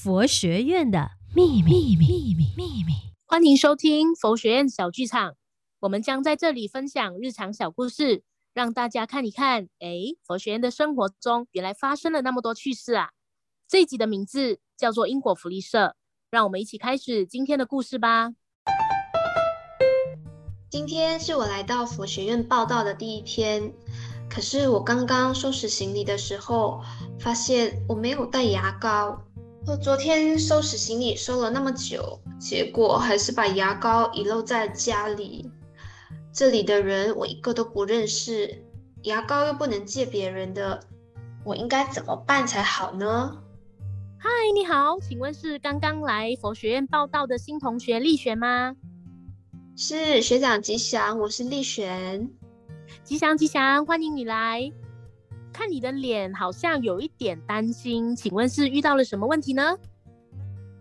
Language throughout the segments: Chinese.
佛学院的秘密秘密秘密，欢迎收听佛学院小剧场。我们将在这里分享日常小故事，让大家看一看，哎，佛学院的生活中原来发生了那么多趣事啊！这一集的名字叫做因果福利社，让我们一起开始今天的故事吧。今天是我来到佛学院报到的第一天。可是我刚刚收拾行李的时候，发现我没有带牙膏。我昨天收拾行李收了那么久，结果还是把牙膏遗漏在家里。这里的人我一个都不认识，牙膏又不能借别人的，我应该怎么办才好呢？嗨，你好，请问是刚刚来佛学院报道的新同学丽璇吗？是，学长吉祥，我是丽璇。吉祥吉祥，欢迎你来。看你的脸好像有一点担心，请问是遇到了什么问题呢？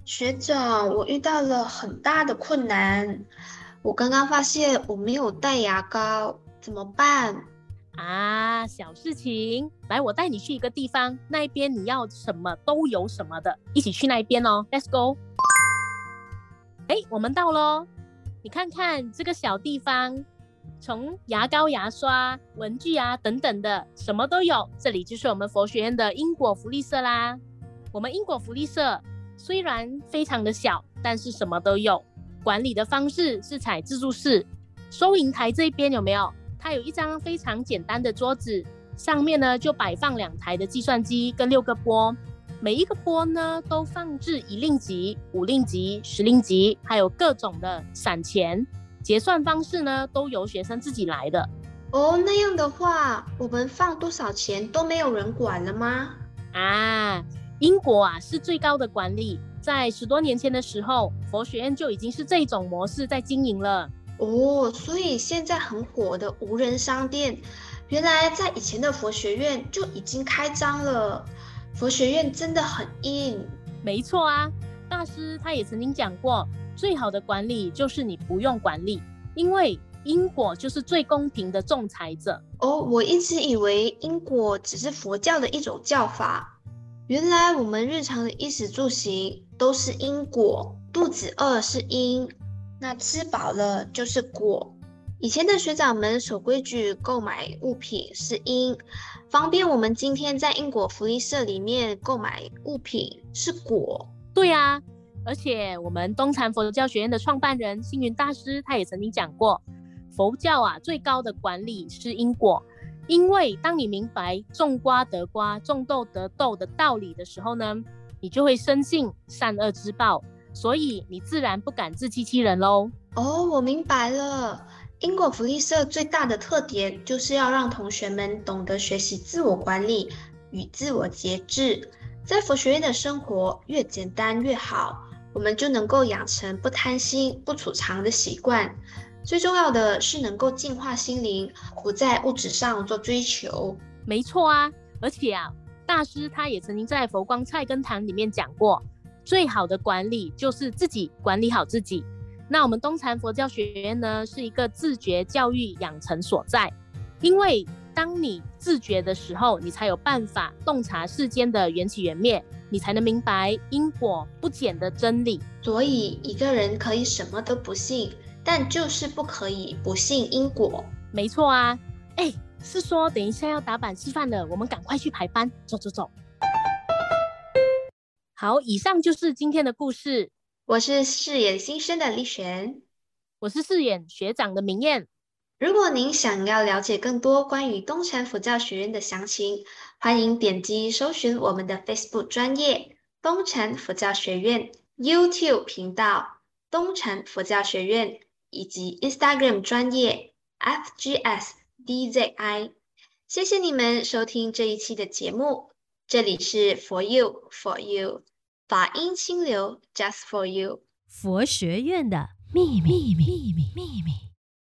学长，我遇到了很大的困难。我刚刚发现我没有带牙膏，怎么办？啊，小事情。来，我带你去一个地方，那一边你要什么都有什么的，一起去那一边哦。Let's go。哎，我们到喽。你看看这个小地方。从牙膏、牙刷、文具啊等等的，什么都有。这里就是我们佛学院的因果福利社啦。我们因果福利社虽然非常的小，但是什么都有。管理的方式是采自助式。收银台这边有没有？它有一张非常简单的桌子，上面呢就摆放两台的计算机跟六个波，每一个波呢都放置一令吉、五令吉、十令吉，还有各种的散钱。结算方式呢，都由学生自己来的。哦，那样的话，我们放多少钱都没有人管了吗？啊，英国啊是最高的管理，在十多年前的时候，佛学院就已经是这种模式在经营了。哦，所以现在很火的无人商店，原来在以前的佛学院就已经开张了。佛学院真的很硬。没错啊，大师他也曾经讲过。最好的管理就是你不用管理，因为因果就是最公平的仲裁者。哦，我一直以为因果只是佛教的一种教法，原来我们日常的衣食住行都是因果。肚子饿是因，那吃饱了就是果。以前的学长们守规矩购买物品是因，方便我们今天在因果福利社里面购买物品是果。对啊。而且，我们东禅佛教学院的创办人星云大师，他也曾经讲过，佛教啊最高的管理是因果，因为当你明白种瓜得瓜，种豆得豆的道理的时候呢，你就会深信善恶之报，所以你自然不敢自欺欺人喽。哦，我明白了，因果福利社最大的特点就是要让同学们懂得学习自我管理与自我节制，在佛学院的生活越简单越好。我们就能够养成不贪心、不储藏的习惯。最重要的是能够净化心灵，不在物质上做追求。没错啊，而且啊，大师他也曾经在《佛光菜根谭》里面讲过，最好的管理就是自己管理好自己。那我们东禅佛教学院呢，是一个自觉教育养成所在，因为当你自觉的时候，你才有办法洞察世间的缘起缘灭。你才能明白因果不减的真理。所以一个人可以什么都不信，但就是不可以不信因果。没错啊，哎，是说等一下要打板吃饭了，我们赶快去排班，走走走。好，以上就是今天的故事。我是饰演新生的丽璇，我是饰演学长的明艳。如果您想要了解更多关于东禅佛教学院的详情，欢迎点击搜寻我们的 Facebook 专业东禅佛教学院 YouTube 频道东禅佛教学院以及 Instagram 专业 FGSDZI。谢谢你们收听这一期的节目，这里是 For You For You 法音清流 Just For You 佛学院的秘密秘密秘密。